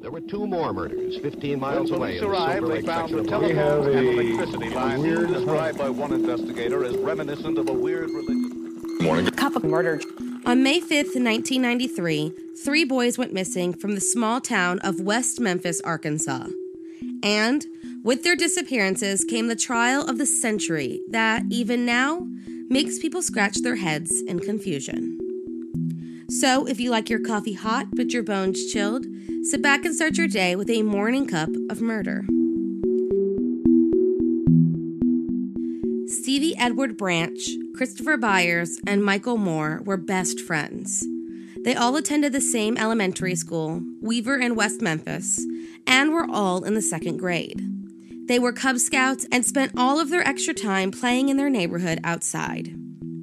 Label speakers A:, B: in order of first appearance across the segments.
A: There were two more murders 15 miles
B: when
A: away
B: police
A: in the
B: arrived, they found the
A: of Montana.
B: telephones and
C: a
B: electricity lines
C: weird
B: described by one investigator as reminiscent of a weird religion.
D: Couple murdered.
E: On May 5th, 1993, three boys went missing from the small town of West Memphis, Arkansas. And with their disappearances came the trial of the century that, even now, makes people scratch their heads in confusion. So, if you like your coffee hot but your bones chilled, sit back and start your day with a morning cup of murder. Stevie Edward Branch, Christopher Byers, and Michael Moore were best friends. They all attended the same elementary school, Weaver in West Memphis, and were all in the second grade. They were Cub Scouts and spent all of their extra time playing in their neighborhood outside.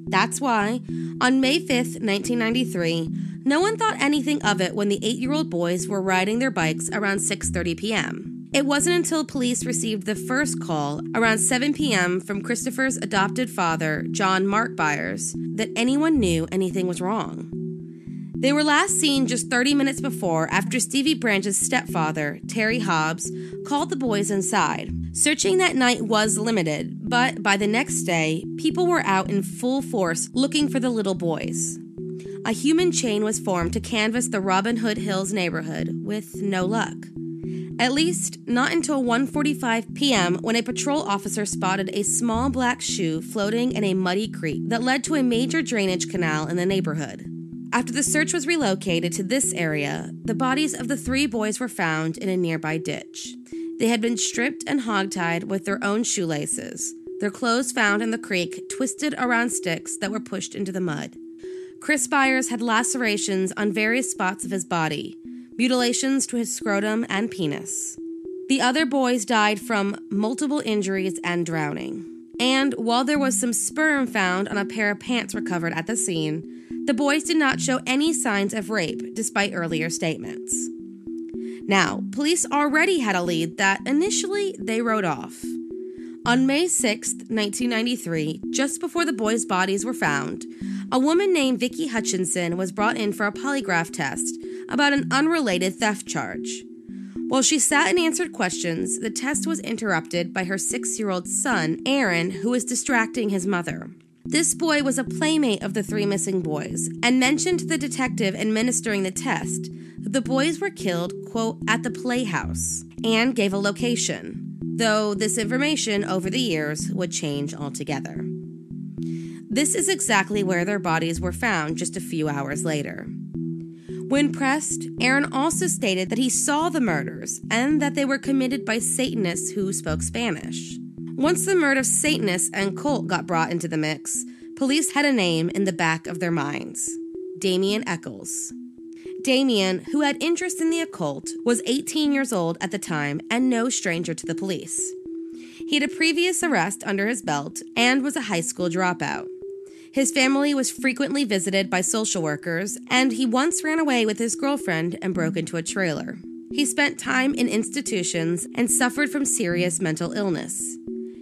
E: That's why, on May 5th, 1993, no one thought anything of it when the 8-year-old boys were riding their bikes around 6:30 p.m. It wasn't until police received the first call around 7 p.m. from Christopher's adopted father, John Mark Byers, that anyone knew anything was wrong. They were last seen just 30 minutes before after Stevie Branch's stepfather, Terry Hobbs, called the boys inside. Searching that night was limited, but by the next day, people were out in full force looking for the little boys. A human chain was formed to canvass the Robin Hood Hills neighborhood with no luck. At least not until 1:45 p.m. when a patrol officer spotted a small black shoe floating in a muddy creek that led to a major drainage canal in the neighborhood. After the search was relocated to this area, the bodies of the three boys were found in a nearby ditch. They had been stripped and hogtied with their own shoelaces, their clothes found in the creek twisted around sticks that were pushed into the mud. Chris Byers had lacerations on various spots of his body, mutilations to his scrotum and penis. The other boys died from multiple injuries and drowning. And while there was some sperm found on a pair of pants recovered at the scene, the boys did not show any signs of rape despite earlier statements. Now, police already had a lead that initially they wrote off. On May 6, 1993, just before the boys' bodies were found, a woman named Vicki Hutchinson was brought in for a polygraph test about an unrelated theft charge. While she sat and answered questions, the test was interrupted by her six year old son, Aaron, who was distracting his mother. This boy was a playmate of the three missing boys and mentioned to the detective administering the test that the boys were killed, quote, at the playhouse and gave a location, though this information over the years would change altogether. This is exactly where their bodies were found just a few hours later. When pressed, Aaron also stated that he saw the murders and that they were committed by Satanists who spoke Spanish. Once the murder of Satanists and cult got brought into the mix, police had a name in the back of their minds Damien Echols. Damien, who had interest in the occult, was 18 years old at the time and no stranger to the police. He had a previous arrest under his belt and was a high school dropout. His family was frequently visited by social workers, and he once ran away with his girlfriend and broke into a trailer. He spent time in institutions and suffered from serious mental illness.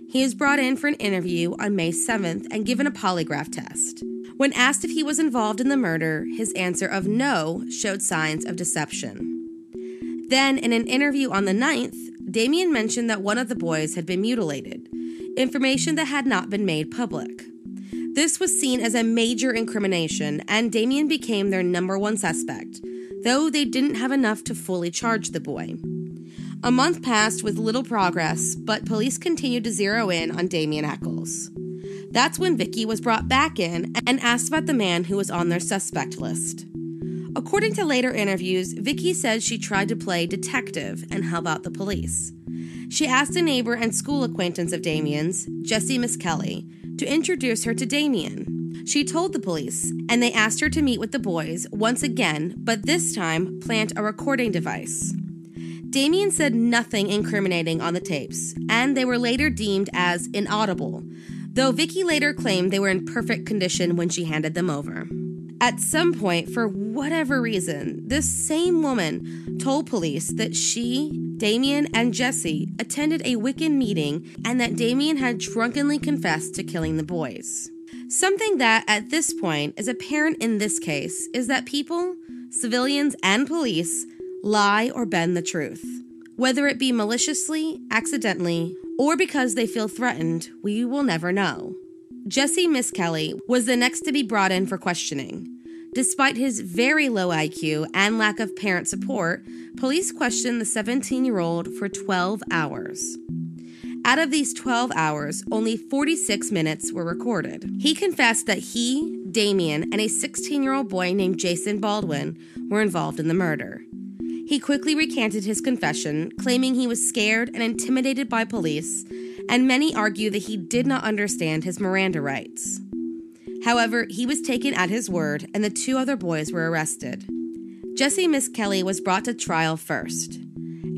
E: He was brought in for an interview on May 7th and given a polygraph test. When asked if he was involved in the murder, his answer of no showed signs of deception. Then, in an interview on the 9th, Damien mentioned that one of the boys had been mutilated, information that had not been made public. This was seen as a major incrimination, and Damien became their number one suspect, though they didn't have enough to fully charge the boy. A month passed with little progress, but police continued to zero in on Damien Echols. That's when Vicky was brought back in and asked about the man who was on their suspect list. According to later interviews, Vicky said she tried to play detective and help out the police. She asked a neighbor and school acquaintance of Damien's, Jessie Misskelley, to introduce her to Damien. She told the police, and they asked her to meet with the boys once again, but this time plant a recording device. Damien said nothing incriminating on the tapes, and they were later deemed as inaudible, though Vicky later claimed they were in perfect condition when she handed them over. At some point, for whatever reason, this same woman told police that she, Damien, and Jesse attended a Wiccan meeting and that Damien had drunkenly confessed to killing the boys. Something that, at this point, is apparent in this case is that people, civilians, and police lie, or bend the truth. Whether it be maliciously, accidentally, or because they feel threatened, we will never know. Jesse Misskelley was the next to be brought in for questioning. Despite his very low IQ and lack of parent support, police questioned the 17 year old for 12 hours. Out of these 12 hours, only 46 minutes were recorded. He confessed that he, Damien, and a 16 year old boy named Jason Baldwin were involved in the murder. He quickly recanted his confession, claiming he was scared and intimidated by police, and many argue that he did not understand his Miranda rights. However, he was taken at his word, and the two other boys were arrested. Jesse Misskelley was brought to trial first.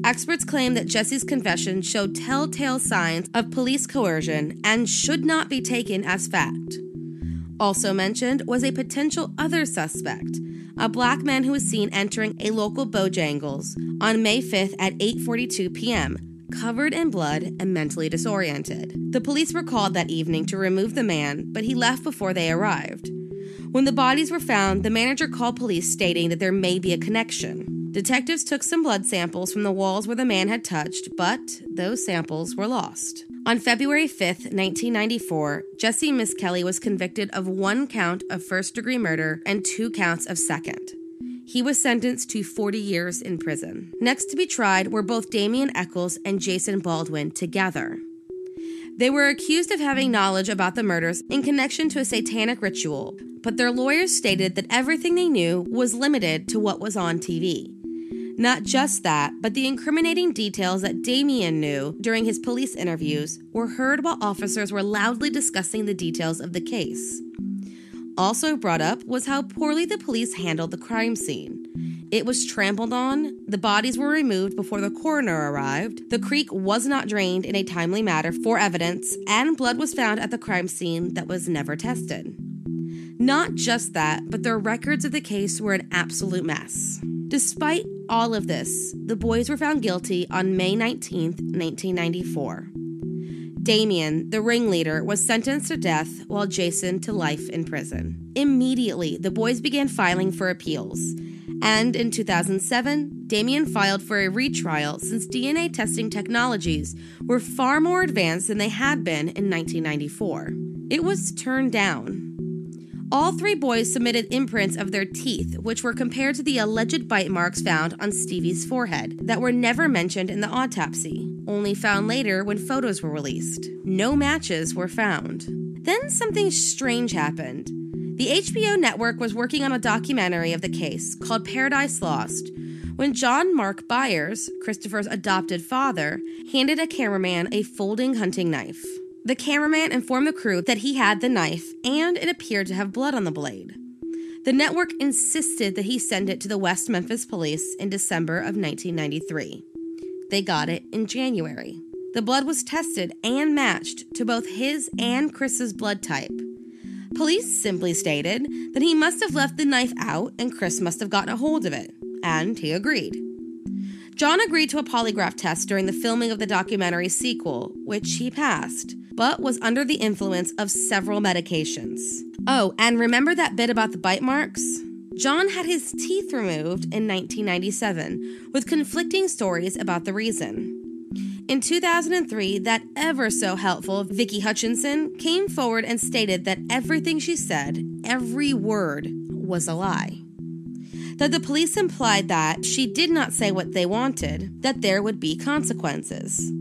E: Experts claim that Jesse's confession showed telltale signs of police coercion and should not be taken as fact. Also mentioned was a potential other suspect, a black man who was seen entering a local Bojangles on May 5th at 8:42 p.m covered in blood and mentally disoriented. The police were called that evening to remove the man, but he left before they arrived. When the bodies were found, the manager called police stating that there may be a connection. Detectives took some blood samples from the walls where the man had touched, but those samples were lost. On February 5, 1994, Jesse Misskelley was convicted of one count of first degree murder and two counts of second. He was sentenced to 40 years in prison. Next to be tried were both Damien Echols and Jason Baldwin together. They were accused of having knowledge about the murders in connection to a satanic ritual, but their lawyers stated that everything they knew was limited to what was on TV. Not just that, but the incriminating details that Damien knew during his police interviews were heard while officers were loudly discussing the details of the case. Also brought up was how poorly the police handled the crime scene. It was trampled on, the bodies were removed before the coroner arrived, the creek was not drained in a timely manner for evidence, and blood was found at the crime scene that was never tested. Not just that, but the records of the case were an absolute mess. Despite all of this, the boys were found guilty on May 19, 1994. Damien, the ringleader, was sentenced to death while Jason to life in prison. Immediately, the boys began filing for appeals. And in 2007, Damien filed for a retrial since DNA testing technologies were far more advanced than they had been in 1994. It was turned down. All three boys submitted imprints of their teeth, which were compared to the alleged bite marks found on Stevie's forehead, that were never mentioned in the autopsy, only found later when photos were released. No matches were found. Then something strange happened. The HBO network was working on a documentary of the case called Paradise Lost when John Mark Byers, Christopher's adopted father, handed a cameraman a folding hunting knife. The cameraman informed the crew that he had the knife and it appeared to have blood on the blade. The network insisted that he send it to the West Memphis police in December of 1993. They got it in January. The blood was tested and matched to both his and Chris's blood type. Police simply stated that he must have left the knife out and Chris must have gotten a hold of it, and he agreed. John agreed to a polygraph test during the filming of the documentary sequel, which he passed but was under the influence of several medications. Oh, and remember that bit about the bite marks? John had his teeth removed in 1997, with conflicting stories about the reason. In 2003, that ever so helpful Vicky Hutchinson came forward and stated that everything she said, every word, was a lie. That the police implied that she did not say what they wanted, that there would be consequences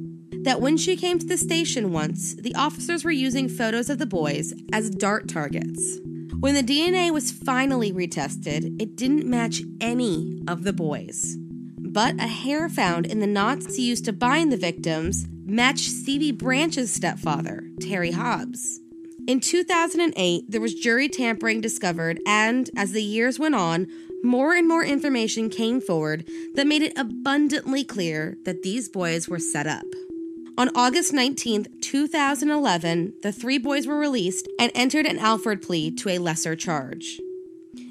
E: that when she came to the station once, the officers were using photos of the boys as dart targets. When the DNA was finally retested, it didn't match any of the boys. But a hair found in the knots used to bind the victims matched Stevie Branch's stepfather, Terry Hobbs. In 2008, there was jury tampering discovered, and as the years went on, more and more information came forward that made it abundantly clear that these boys were set up. On August 19, 2011, the three boys were released and entered an Alford plea to a lesser charge.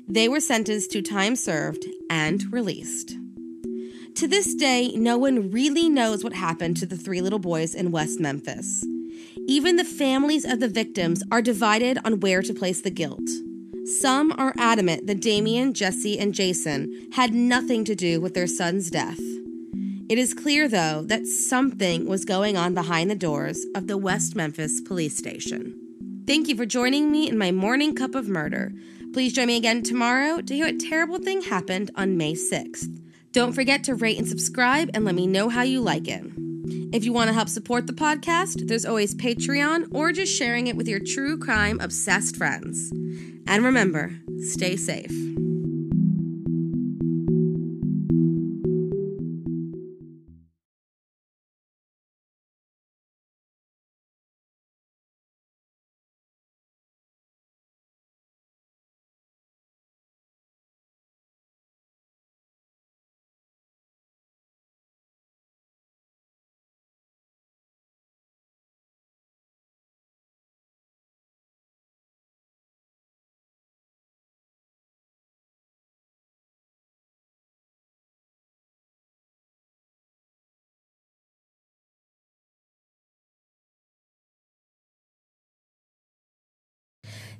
E: They were sentenced to time served and released. To this day, no one really knows what happened to the three little boys in West Memphis. Even the families of the victims are divided on where to place the guilt. Some are adamant that Damien, Jesse, and Jason had nothing to do with their son's death. It is clear, though, that something was going on behind the doors of the West Memphis police station. Thank you for joining me in my morning cup of murder. Please join me again tomorrow to hear what terrible thing happened on May 6th. Don't forget to rate and subscribe and let me know how you like it. If you want to help support the podcast, there's always Patreon or just sharing it with your true crime obsessed friends. And remember, stay safe.